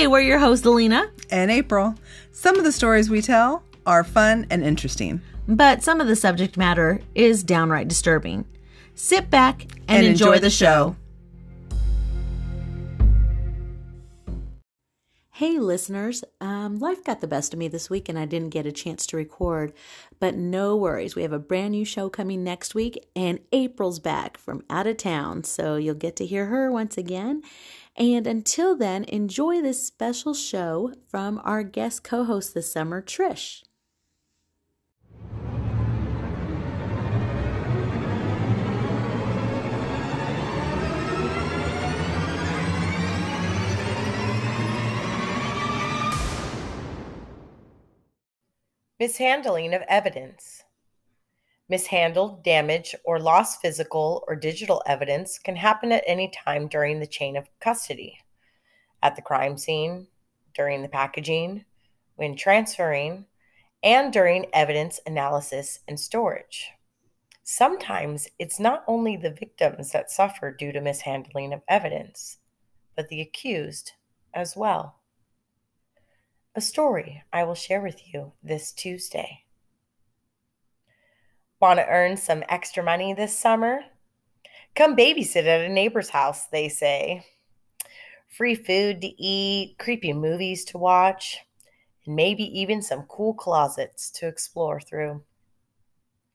Hey, we're your hosts, Alina. and April. Some of the stories we tell are fun and interesting. But some of the subject matter is downright disturbing. Sit back and, enjoy, the show. Hey, listeners. Um, life got the best of me this week and I didn't get a chance to record. But no worries. We have a brand new show coming next week, and April's back from out of town. So you'll get to hear her once again. And until then, enjoy this special show from our guest co host this summer, Trish. Mishandling of evidence. Mishandled, damaged, or lost physical or digital evidence can happen at any time during the chain of custody at the crime scene, during the packaging, when transferring, and during evidence analysis and storage. Sometimes it's not only the victims that suffer due to mishandling of evidence, but the accused as well a story I will share with you this Tuesday. Want to earn some extra money this summer? Come babysit at a neighbor's house, they say. Free food to eat, creepy movies to watch, and maybe even some cool closets to explore through.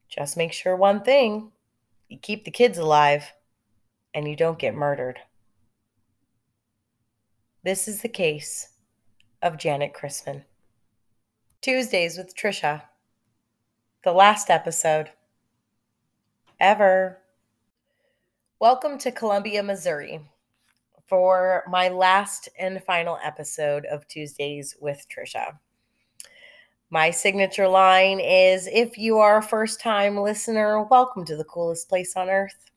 Just make sure one thing you keep the kids alive and you don't get murdered. This is the case of Janet Christman. Tuesdays with Trisha. The last episode ever. Welcome to Columbia, Missouri for my last and final episode of Tuesdays with Trisha. My signature line is if you are a first time listener, welcome to the coolest place on earth.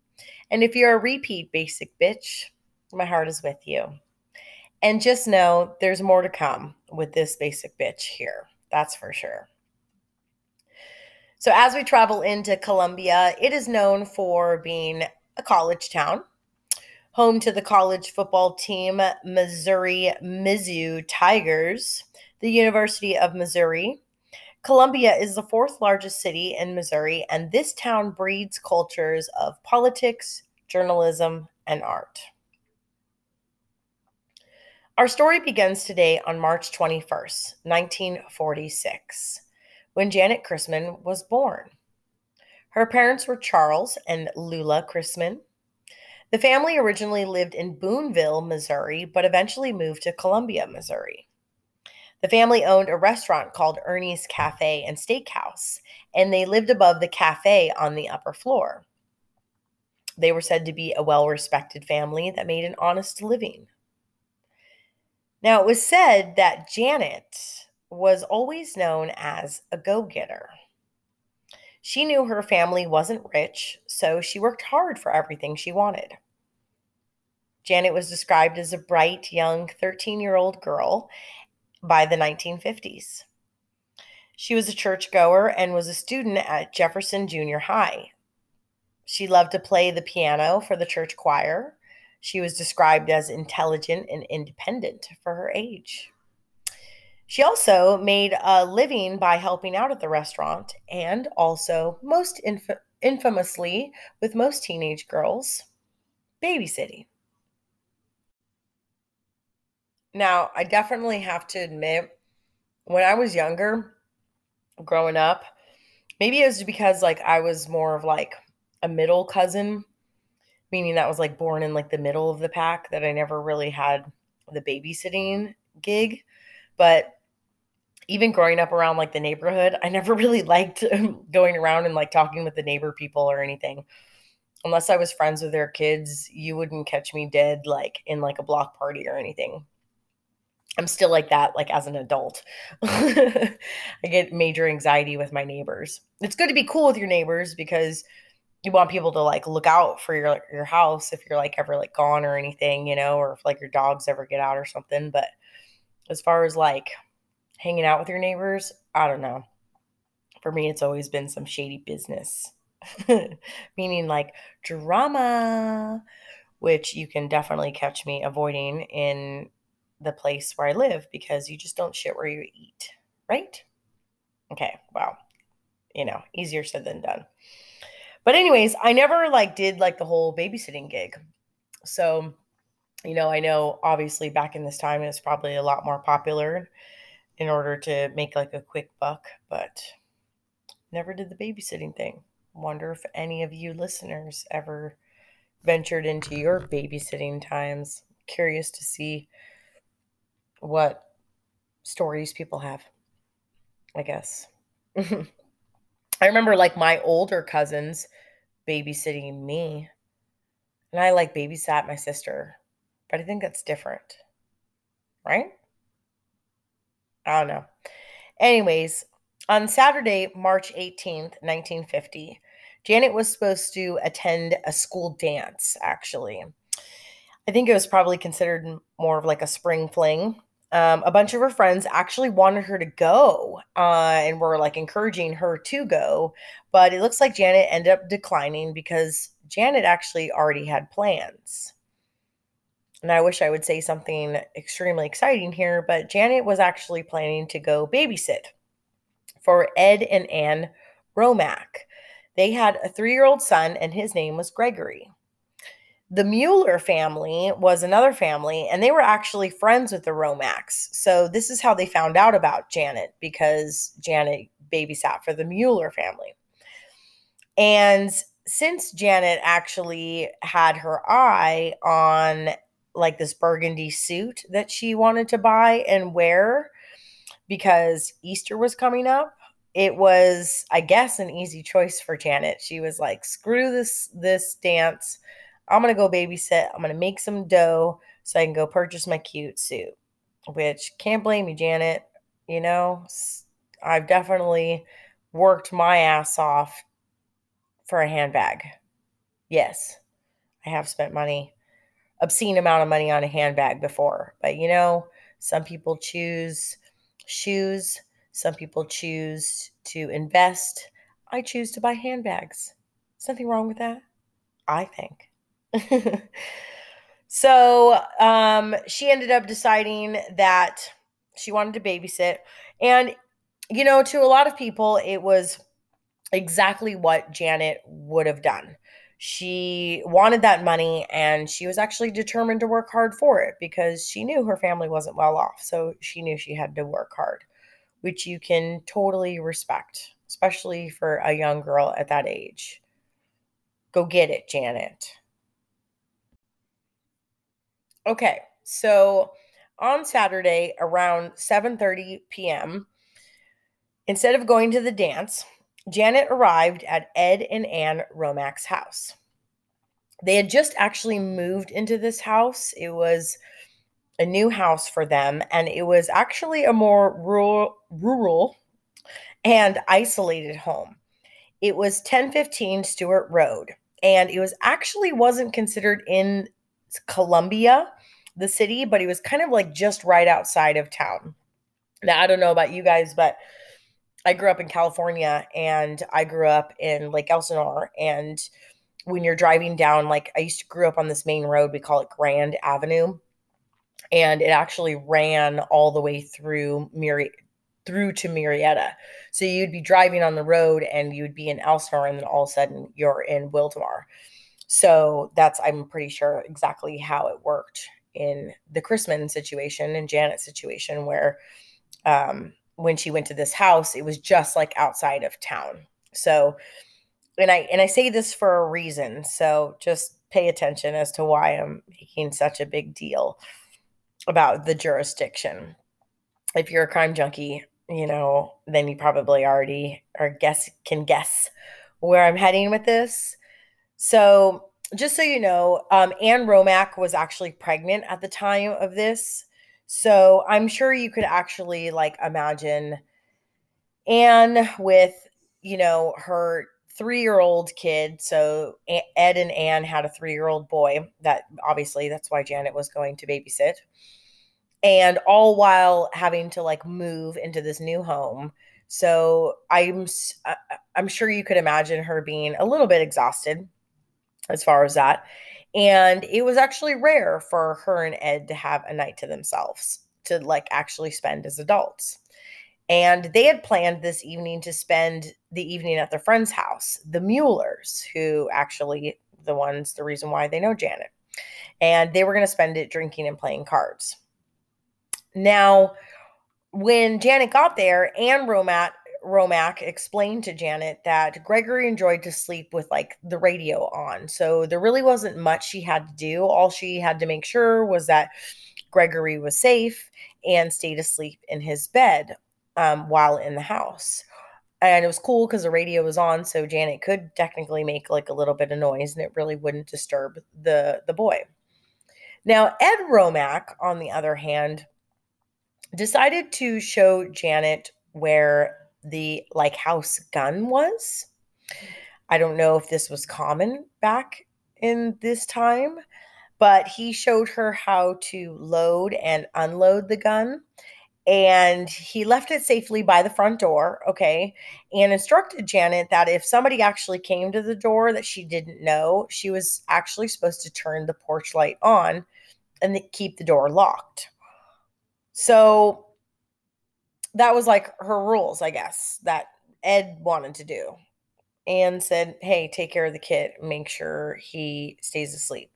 And if you're a repeat basic bitch, my heart is with you. And just know there's more to come with this basic bitch here. That's for sure. So, as we travel into Columbia, it is known for being a college town, home to the college football team Missouri Mizzou Tigers, the University of Missouri. Columbia is the fourth largest city in Missouri, and this town breeds cultures of politics, journalism, and art. Our story begins today on March 21st, 1946, when Janet Christman was born. Her parents were Charles and Lula Christman. The family originally lived in Boonville, Missouri, but eventually moved to Columbia, Missouri. The family owned a restaurant called Ernie's Cafe and Steakhouse, and they lived above the cafe on the upper floor. They were said to be a well respected family that made an honest living. Now, it was said that Janet was always known as a go getter. She knew her family wasn't rich, so she worked hard for everything she wanted. Janet was described as a bright, young 13 year old girl by the 1950s. She was a churchgoer and was a student at Jefferson Junior High. She loved to play the piano for the church choir she was described as intelligent and independent for her age. She also made a living by helping out at the restaurant and also, most inf- infamously, with most teenage girls, babysitting. Now, I definitely have to admit, when I was younger, growing up, maybe it was because like I was more of like a middle cousin meaning that was like born in like the middle of the pack that I never really had the babysitting gig. But even growing up around like the neighborhood, I never really liked um, going around and like talking with the neighbor people or anything. Unless I was friends with their kids, you wouldn't catch me dead like in like a block party or anything. I'm still like that, like as an adult. I get major anxiety with my neighbors. It's good to be cool with your neighbors because you want people to like look out for your your house if you're like ever like gone or anything, you know, or if like your dogs ever get out or something. But as far as like hanging out with your neighbors, I don't know. For me, it's always been some shady business, meaning like drama, which you can definitely catch me avoiding in the place where I live because you just don't shit where you eat, right? Okay, well, you know, easier said than done. But anyways, I never like did like the whole babysitting gig. So, you know, I know obviously back in this time it's probably a lot more popular in order to make like a quick buck, but never did the babysitting thing. Wonder if any of you listeners ever ventured into your babysitting times. Curious to see what stories people have, I guess. I remember like my older cousins babysitting me, and I like babysat my sister, but I think that's different, right? I don't know. Anyways, on Saturday, March 18th, 1950, Janet was supposed to attend a school dance, actually. I think it was probably considered more of like a spring fling um, a bunch of her friends actually wanted her to go uh, and were like encouraging her to go. But it looks like Janet ended up declining because Janet actually already had plans. And I wish I would say something extremely exciting here, but Janet was actually planning to go babysit for Ed and Anne Romack. They had a three year old son, and his name was Gregory. The Mueller family was another family, and they were actually friends with the Romacks. So this is how they found out about Janet because Janet babysat for the Mueller family. And since Janet actually had her eye on like this burgundy suit that she wanted to buy and wear because Easter was coming up, it was, I guess, an easy choice for Janet. She was like, screw this this dance. I'm going to go babysit. I'm going to make some dough so I can go purchase my cute suit, which can't blame you, Janet. You know, I've definitely worked my ass off for a handbag. Yes, I have spent money, obscene amount of money on a handbag before. But you know, some people choose shoes, some people choose to invest. I choose to buy handbags. There's nothing wrong with that, I think. so um, she ended up deciding that she wanted to babysit. And, you know, to a lot of people, it was exactly what Janet would have done. She wanted that money and she was actually determined to work hard for it because she knew her family wasn't well off. So she knew she had to work hard, which you can totally respect, especially for a young girl at that age. Go get it, Janet. Okay, so on Saturday around 7:30 p.m., instead of going to the dance, Janet arrived at Ed and Anne Romack's house. They had just actually moved into this house. It was a new house for them, and it was actually a more rural, rural and isolated home. It was 1015 Stewart Road, and it was actually wasn't considered in Columbia the city, but it was kind of like just right outside of town. Now, I don't know about you guys, but I grew up in California and I grew up in Lake Elsinore. And when you're driving down, like I used to grew up on this main road, we call it Grand Avenue. And it actually ran all the way through through to Murrieta. So you'd be driving on the road and you'd be in Elsinore, and then all of a sudden you're in Wildomar. So that's I'm pretty sure exactly how it worked in the Christman situation and Janet's situation, where um, when she went to this house, it was just like outside of town. So, and I and I say this for a reason. So just pay attention as to why I'm making such a big deal about the jurisdiction. If you're a crime junkie, you know, then you probably already or guess can guess where I'm heading with this. So just so you know, um, Anne Romack was actually pregnant at the time of this. So I'm sure you could actually like imagine Anne with, you know, her three year old kid. So Ed and Anne had a three year old boy that obviously that's why Janet was going to babysit. And all while having to like move into this new home. So I'm I'm sure you could imagine her being a little bit exhausted as far as that. And it was actually rare for her and Ed to have a night to themselves, to like actually spend as adults. And they had planned this evening to spend the evening at their friend's house, the Muellers, who actually the ones, the reason why they know Janet. And they were going to spend it drinking and playing cards. Now, when Janet got there, Anne Romack, Romack explained to Janet that Gregory enjoyed to sleep with like the radio on. So there really wasn't much she had to do. All she had to make sure was that Gregory was safe and stayed asleep in his bed um, while in the house. And it was cool because the radio was on, so Janet could technically make like a little bit of noise, and it really wouldn't disturb the the boy. Now Ed Romack, on the other hand, decided to show Janet where the like house gun was. I don't know if this was common back in this time, but he showed her how to load and unload the gun and he left it safely by the front door okay and instructed janet that if somebody actually came to the door that she didn't know she was actually supposed to turn the porch light on and keep the door locked so that was like her rules i guess that ed wanted to do and said hey take care of the kid. Make sure he stays asleep.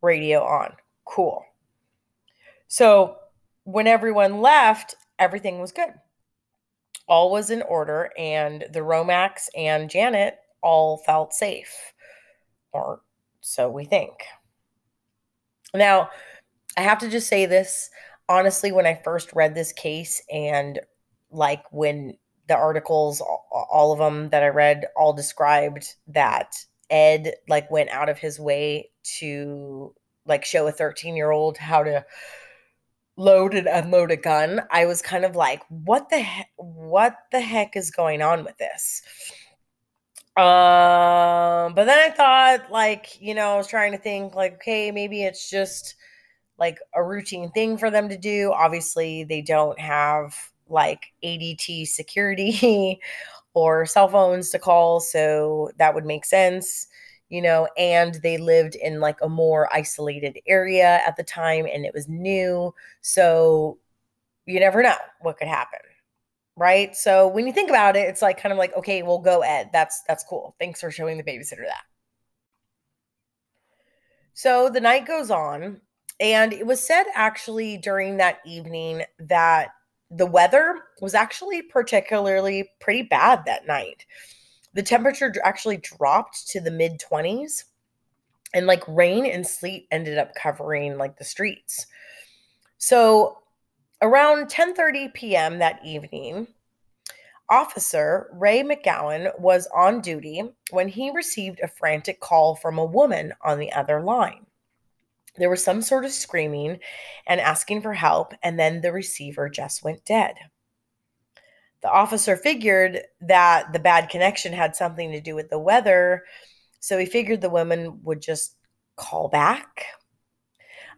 Radio on. Cool. So when everyone left, everything was good. All was in order, and the Romacks and Janet all felt safe, or so we think. Now, I have to just say this. Honestly, when I first read this case, and like when the articles, all of them that I read, all described that Ed like went out of his way to like show a 13 year old how to load and unload a gun, I was kind of like, what the heck, what the heck is going on with this? Um, but then I thought, like, you know, I was trying to think, like, okay, maybe it's just like a routine thing for them to do. Obviously, they don't have like ADT security or cell phones to call, so that would make sense you know, and they lived in like a more isolated area at the time and it was new. So you never know what could happen. Right. So when you think about it, it's like kind of like, okay, we'll go Ed. That's that's cool. Thanks for showing the babysitter that. So the night goes on, and it was said actually during that evening that the weather was actually particularly pretty bad that night the temperature actually dropped to the mid 20s and like rain and sleet ended up covering like the streets so around 10:30 p.m. that evening officer ray mcgowan was on duty when he received a frantic call from a woman on the other line there was some sort of screaming and asking for help and then the receiver just went dead the officer figured that the bad connection had something to do with the weather. So he figured the woman would just call back.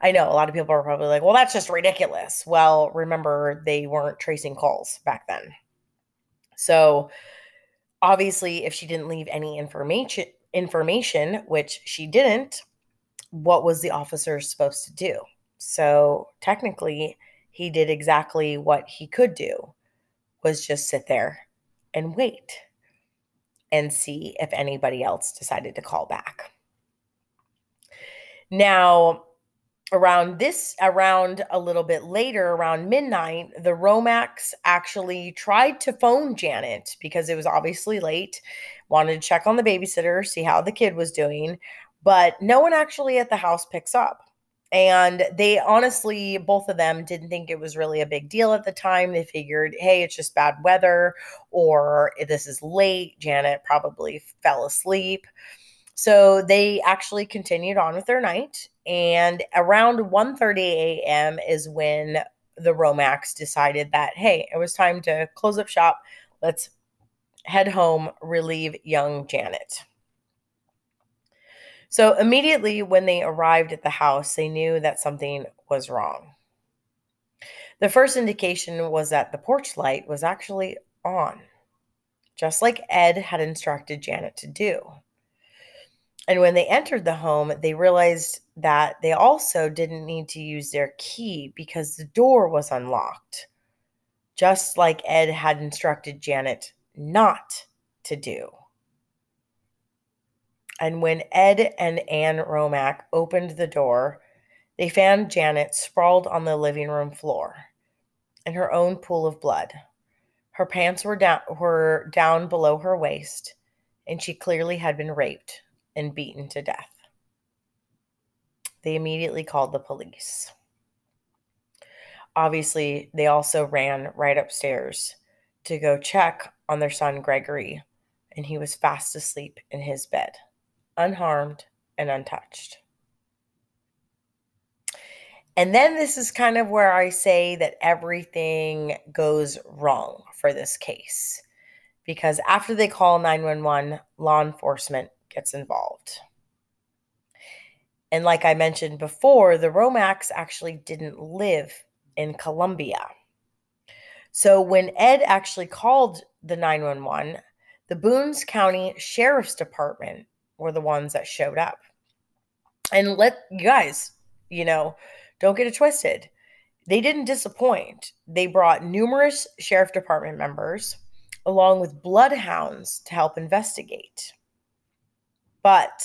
I know a lot of people are probably like, well, that's just ridiculous. Well, remember, they weren't tracing calls back then. So obviously, if she didn't leave any information, information, which she didn't, what was the officer supposed to do? So technically, he did exactly what he could do was just sit there and wait and see if anybody else decided to call back. Now, around this, around a little bit later, around midnight, the Romacks actually tried to phone Janet because it was obviously late, wanted to check on the babysitter, see how the kid was doing, but no one actually at the house picks up. And they honestly, both of them didn't think it was really a big deal at the time. They figured, hey, it's just bad weather, or this is late. Janet probably fell asleep. So they actually continued on with their night. And around 1:30 a.m. is when the Romacks decided that, hey, it was time to close up shop. Let's head home, relieve young Janet. So immediately when they arrived at the house, they knew that something was wrong. The first indication was that the porch light was actually on, just like Ed had instructed Janet to do. And when they entered the home, they realized that they also didn't need to use their key because the door was unlocked, just like Ed had instructed Janet not to do. And when Ed and Anne Romack opened the door, they found Janet sprawled on the living room floor in her own pool of blood. Her pants were down, were down below her waist, and she clearly had been raped and beaten to death. They immediately called the police. Obviously, they also ran right upstairs to go check on their son Gregory, and he was fast asleep in his bed, unharmed and untouched. And then this is kind of where I say that everything goes wrong for this case. Because after they call 911, law enforcement gets involved. And like I mentioned before, the Romacks actually didn't live in Columbia. So when Ed actually called the 911, the Boones County Sheriff's Department were the ones that showed up. And let you guys, you know, don't get it twisted. They didn't disappoint. They brought numerous sheriff department members along with bloodhounds to help investigate. But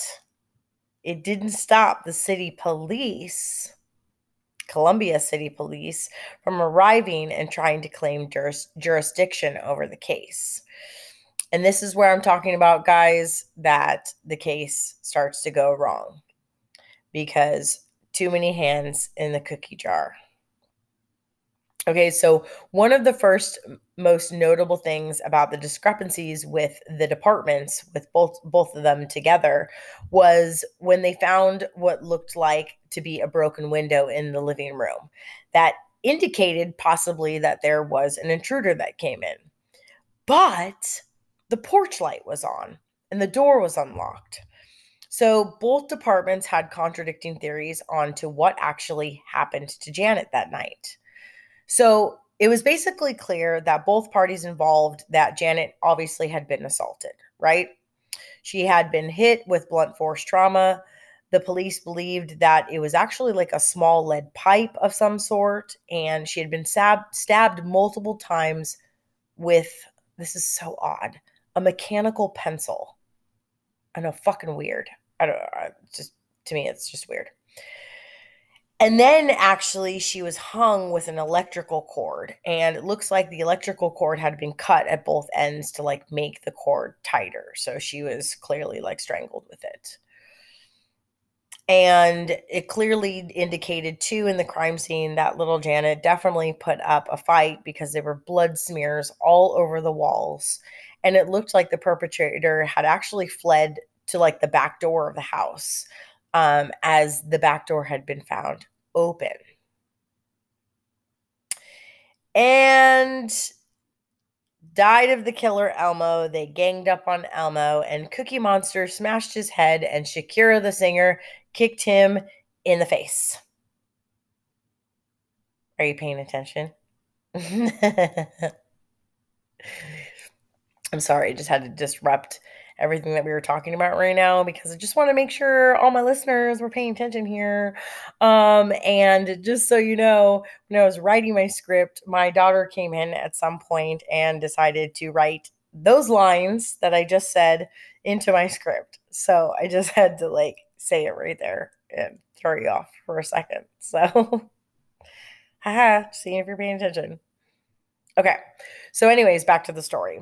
it didn't stop the city police, Columbia City Police, from arriving and trying to claim juris- jurisdiction over the case. And this is where I'm talking about, guys, that the case starts to go wrong because too many hands in the cookie jar. Okay, so one of the first most notable things about the discrepancies with the departments, with both both of them together, was when they found what looked like to be a broken window in the living room that indicated possibly that there was an intruder that came in. But the porch light was on and the door was unlocked. So both departments had contradicting theories on to what actually happened to Janet that night. So it was basically clear that both parties involved that Janet obviously had been assaulted, right? She had been hit with blunt force trauma. The police believed that it was actually like a small lead pipe of some sort, and she had been stab- stabbed multiple times with this is so odd a mechanical pencil. I know, fucking weird. I don't know. Just to me, it's just weird. And then actually, she was hung with an electrical cord, and it looks like the electrical cord had been cut at both ends to like make the cord tighter. So she was clearly like strangled with it. And it clearly indicated, too, in the crime scene that little Janet definitely put up a fight because there were blood smears all over the walls. And it looked like the perpetrator had actually fled to like the back door of the house um, as the back door had been found open. And died of the killer Elmo. They ganged up on Elmo, and Cookie Monster smashed his head, and Shakira the singer kicked him in the face. Are you paying attention? I'm sorry, I just had to disrupt everything that we were talking about right now because I just want to make sure all my listeners were paying attention here. Um, and just so you know, when I was writing my script, my daughter came in at some point and decided to write those lines that I just said into my script. So I just had to like say it right there and throw you off for a second. So, haha, seeing if you're paying attention. Okay. So, anyways, back to the story.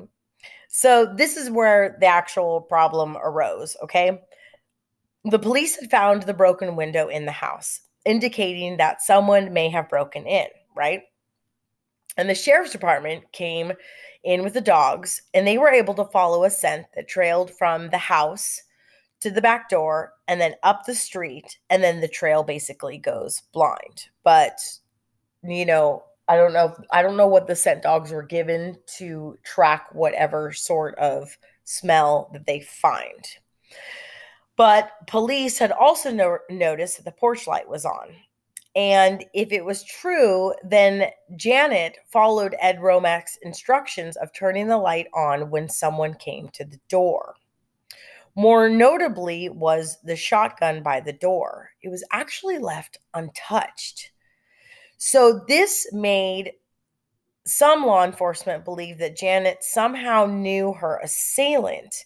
So this is where the actual problem arose, okay? The police had found the broken window in the house, indicating that someone may have broken in, right? And the sheriff's department came in with the dogs, and they were able to follow a scent that trailed from the house to the back door and then up the street, and then the trail basically goes blind. But, you know, I don't know. I don't know what the scent dogs were given to track whatever sort of smell that they find. But police had also no- noticed that the porch light was on. And if it was true, then Janet followed Ed Romack's instructions of turning the light on when someone came to the door. More notably was the shotgun by the door. It was actually left untouched. So this made some law enforcement believe that Janet somehow knew her assailant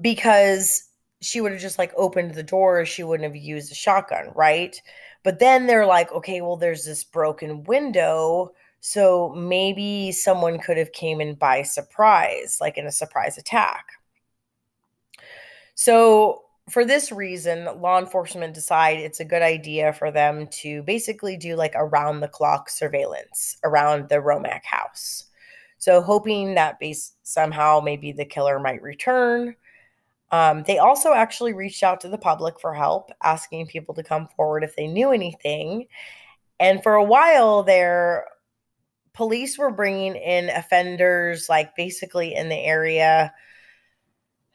because she would have just like opened the door she wouldn't have used a shotgun right? But then they're like okay well there's this broken window so maybe someone could have came in by surprise like in a surprise attack. So for this reason law enforcement decide it's a good idea for them to basically do like around the clock surveillance around the Romack house so hoping that base somehow maybe the killer might return um, they also actually reached out to the public for help, asking people to come forward if they knew anything. And for a while there, police were bringing in offenders, like basically in the area.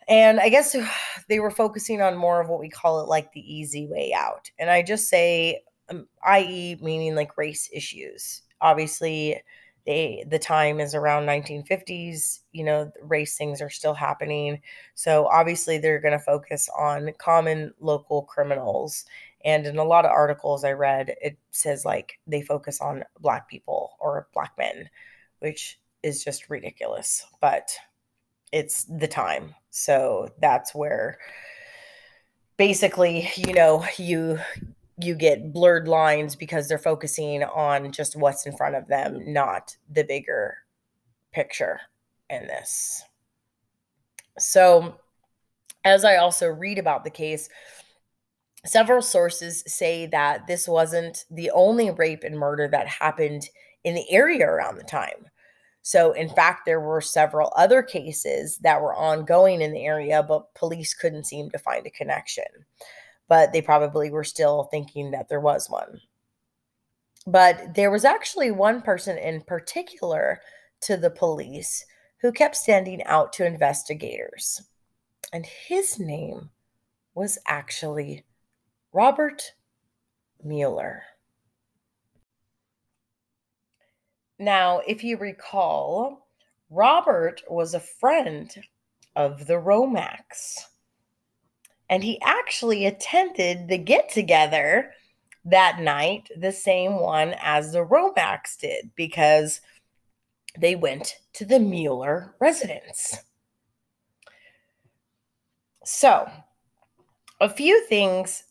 And I guess they were focusing on more of what we call it like the easy way out. And I just say, um, i.e., meaning like race issues. Obviously, they the time is around 1950s you know race things are still happening so obviously they're going to focus on common local criminals and in a lot of articles i read it says like they focus on black people or black men which is just ridiculous but it's the time so that's where basically you know you you get blurred lines because they're focusing on just what's in front of them, not the bigger picture in this. So, as I also read about the case, several sources say that this wasn't the only rape and murder that happened in the area around the time. So, in fact, there were several other cases that were ongoing in the area, but police couldn't seem to find a connection but they probably were still thinking that there was one. But there was actually one person in particular to the police who kept standing out to investigators. And his name was actually Robert Mueller. Now, if you recall, Robert was a friend of the Romacks. And he actually attended the get together that night, the same one as the Romacks did, because they went to the Mueller residence. So, a few things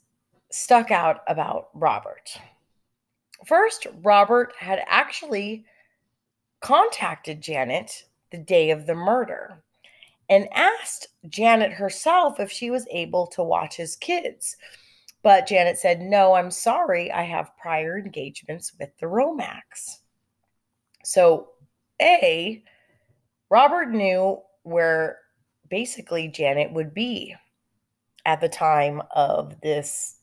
stuck out about Robert. First, Robert had actually contacted Janet the day of the murder and asked Janet herself if she was able to watch his kids. But Janet said, No, I'm sorry. I have prior engagements with the Romacks. So, A, Robert knew where basically Janet would be at the time of this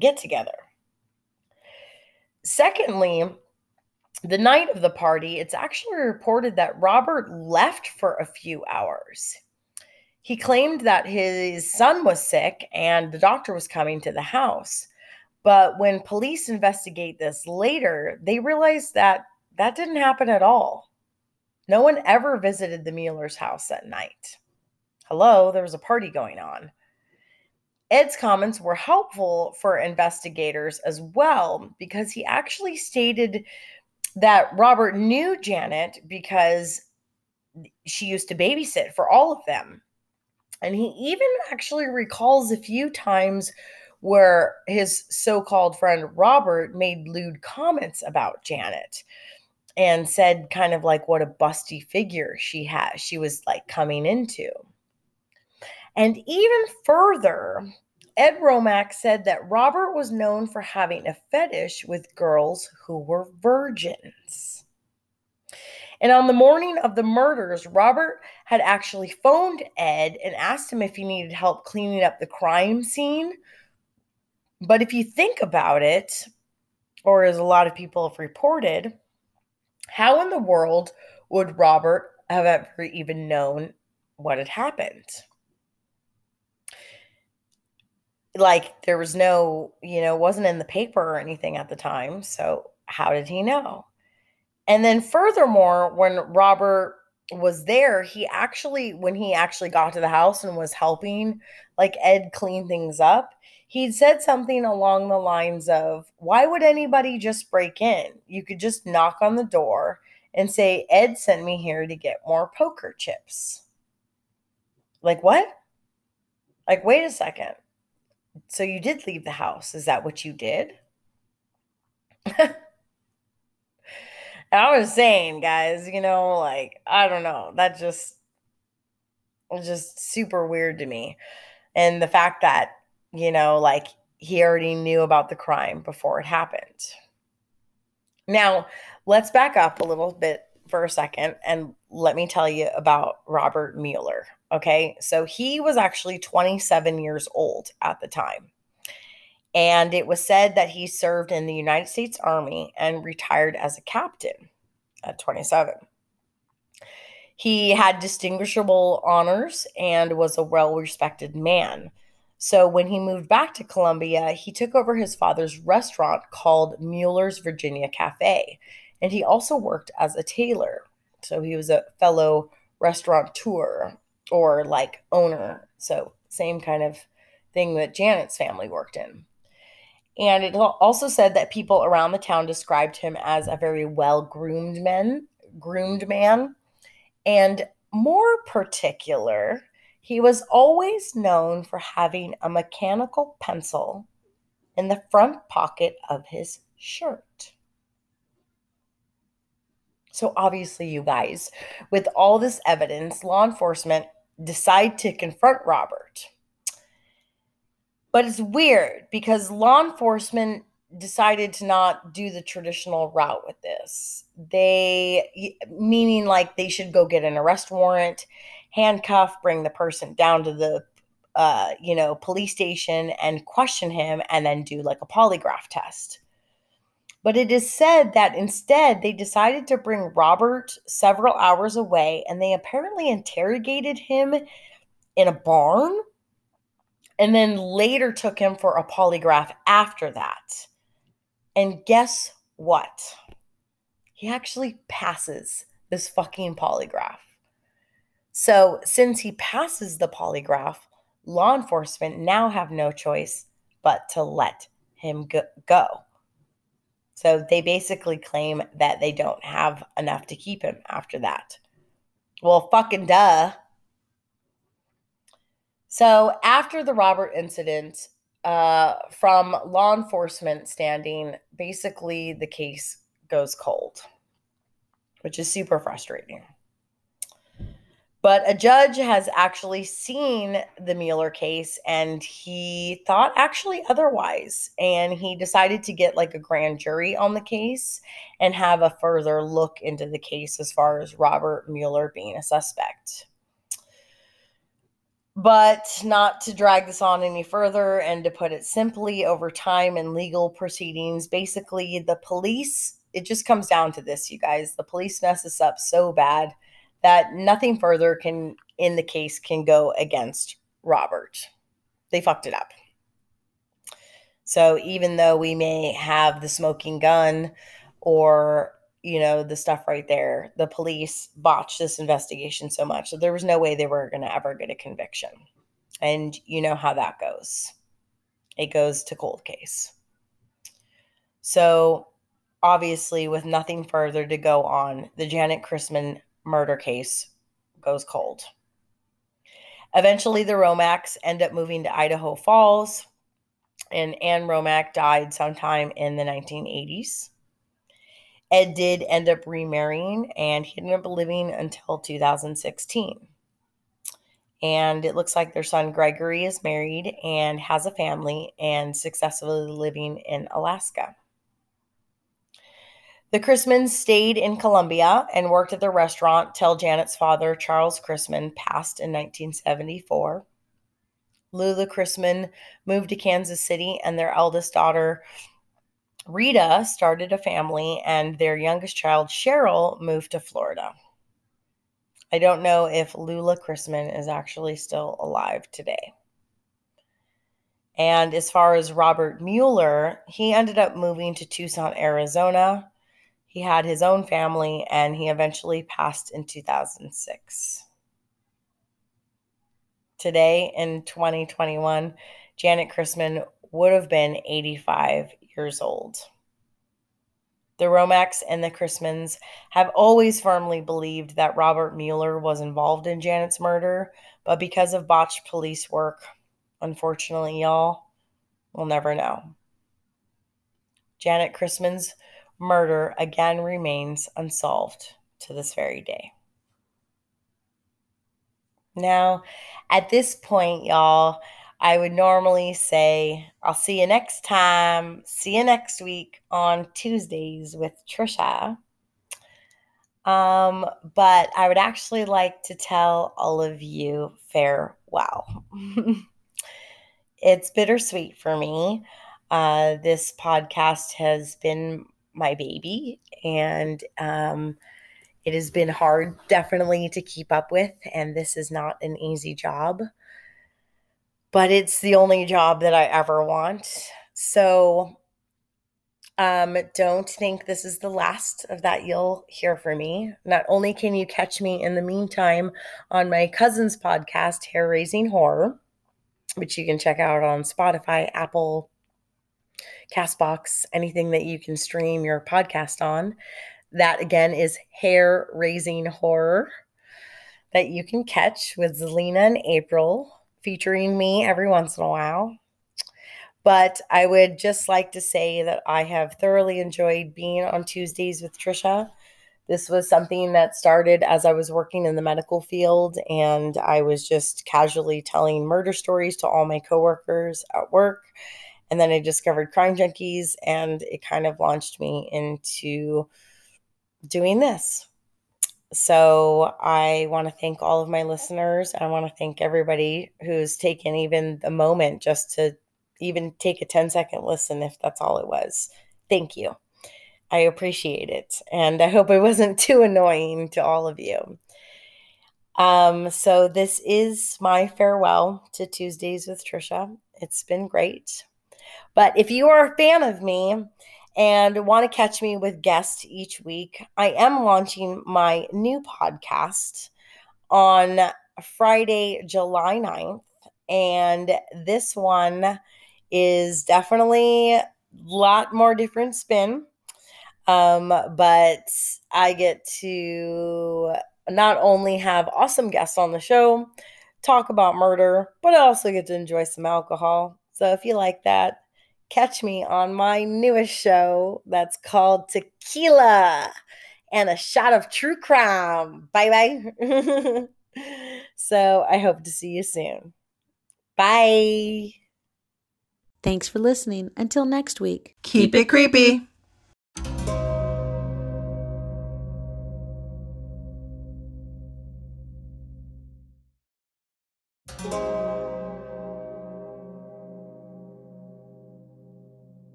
get together. Secondly, the night of the party, it's actually reported that Robert left for a few hours. He claimed that his son was sick and the doctor was coming to the house. But when police investigate this later, they realize that that didn't happen at all. No one ever visited the Mueller's house that night. Hello, there was a party going on. Ed's comments were helpful for investigators as well because he actually stated that Robert knew Janet because she used to babysit for all of them. And he even actually recalls a few times where his so called friend Robert made lewd comments about Janet and said, kind of like, what a busty figure she has, she was like coming into. And even further, Ed Romack said that Robert was known for having a fetish with girls who were virgins. And on the morning of the murders, Robert had actually phoned Ed and asked him if he needed help cleaning up the crime scene. But if you think about it, or as a lot of people have reported, how in the world would Robert have ever even known what had happened? Like, there was no, you know, wasn't in the paper or anything at the time. So, how did he know? And then, furthermore, when Robert was there, he actually, when he actually got to the house and was helping, like Ed clean things up, he'd said something along the lines of, Why would anybody just break in? You could just knock on the door and say, Ed sent me here to get more poker chips. Like, what? Like, wait a second. So you did leave the house. Is that what you did? I was saying, guys, you know, like, I don't know. That just was just super weird to me. And the fact that, you know, like he already knew about the crime before it happened. Now, let's back up a little bit for a second and let me tell you about Robert Mueller. Okay. So he was actually 27 years old at the time. And it was said that he served in the United States Army and retired as a captain at 27. He had distinguishable honors and was a well respected man. So when he moved back to Columbia, he took over his father's restaurant called Mueller's Virginia Cafe. And he also worked as a tailor. So he was a fellow restaurateur or like owner. So same kind of thing that Janet's family worked in. And it also said that people around the town described him as a very well groomed man, groomed man. And more particular, he was always known for having a mechanical pencil in the front pocket of his shirt. So, obviously, you guys, with all this evidence, law enforcement decide to confront Robert. But it's weird because law enforcement decided to not do the traditional route with this. They, meaning like they should go get an arrest warrant, handcuff, bring the person down to the, uh, you know, police station and question him and then do like a polygraph test. But it is said that instead they decided to bring Robert several hours away and they apparently interrogated him in a barn and then later took him for a polygraph after that. And guess what? He actually passes this fucking polygraph. So, since he passes the polygraph, law enforcement now have no choice but to let him go. So they basically claim that they don't have enough to keep him after that. Well, fucking duh. So after the Robert incident, uh, from law enforcement standing, basically the case goes cold, which is super frustrating. But a judge has actually seen the Mueller case and he thought actually otherwise. And he decided to get like a grand jury on the case and have a further look into the case as far as Robert Mueller being a suspect. But not to drag this on any further and to put it simply, over time and legal proceedings, basically the police, it just comes down to this, you guys. The police mess us up so bad that nothing further can in the case can go against Robert. They fucked it up. So even though we may have the smoking gun or you know the stuff right there, the police botched this investigation so much that there was no way they were going to ever get a conviction. And you know how that goes. It goes to cold case. So obviously with nothing further to go on, the Janet Christman murder case goes cold. Eventually, the Romacks end up moving to Idaho Falls, and Anne Romack died sometime in the 1980s. Ed did end up remarrying, and he ended up living until 2016. And it looks like their son Gregory is married and has a family and successfully living in Alaska. The Christmans stayed in Columbia and worked at the restaurant till Janet's father, Charles Christman, passed in 1974. Lula Christman moved to Kansas City, and their eldest daughter Rita started a family, and their youngest child, Cheryl, moved to Florida. I don't know if Lula Christman is actually still alive today. And as far as Robert Mueller, he ended up moving to Tucson, Arizona. He had his own family and he eventually passed in 2006. Today in 2021, Janet Christman would have been 85 years old. The Romacks and the Christmans have always firmly believed that Robert Mueller was involved in Janet's murder, but because of botched police work, unfortunately, y'all, we'll never know. Janet Christman's murder again remains unsolved to this very day. Now, at this point, y'all, I would normally say, I'll see you next time. See you next week on Tuesdays with Trisha. Um, but I would actually like to tell all of you farewell. it's bittersweet for me. Uh, this podcast has been my baby, and um, it has been hard, definitely, to keep up with. And this is not an easy job but it's the only job that I ever want. So um, don't think this is the last of that you'll hear from me. Not only can you catch me in the meantime on my cousin's podcast, Hair Raising Horror, which you can check out on Spotify, Apple, Castbox, anything that you can stream your podcast on. That again is Hair Raising Horror that you can catch with Zelina and April featuring me every once in a while. But I would just like to say that I have thoroughly enjoyed being on Tuesdays with Trisha. This was something that started as I was working in the medical field, and I was just casually telling murder stories to all my coworkers at work. And then I discovered Crime Junkies, and it kind of launched me into doing this. So I want to thank all of my listeners. I want to thank everybody who's taken even the moment just to even take a 10 second listen, if that's all it was. Thank you. I appreciate it. And I hope it wasn't too annoying to all of you. Um, so this is my farewell to Tuesdays with Trisha. It's been great. But if you are a fan of me, and want to catch me with guests each week, I am launching my new podcast on Friday, July 9th. And this one is definitely a lot more different spin. Um, but I get to not only have awesome guests on the show, talk about murder, but I also get to enjoy some alcohol. So if you like that, catch me on my newest show that's called Tequila and a Shot of True Crime. Bye bye. so I hope to see you soon. Bye. Thanks for listening. Until next week. Keep it creepy.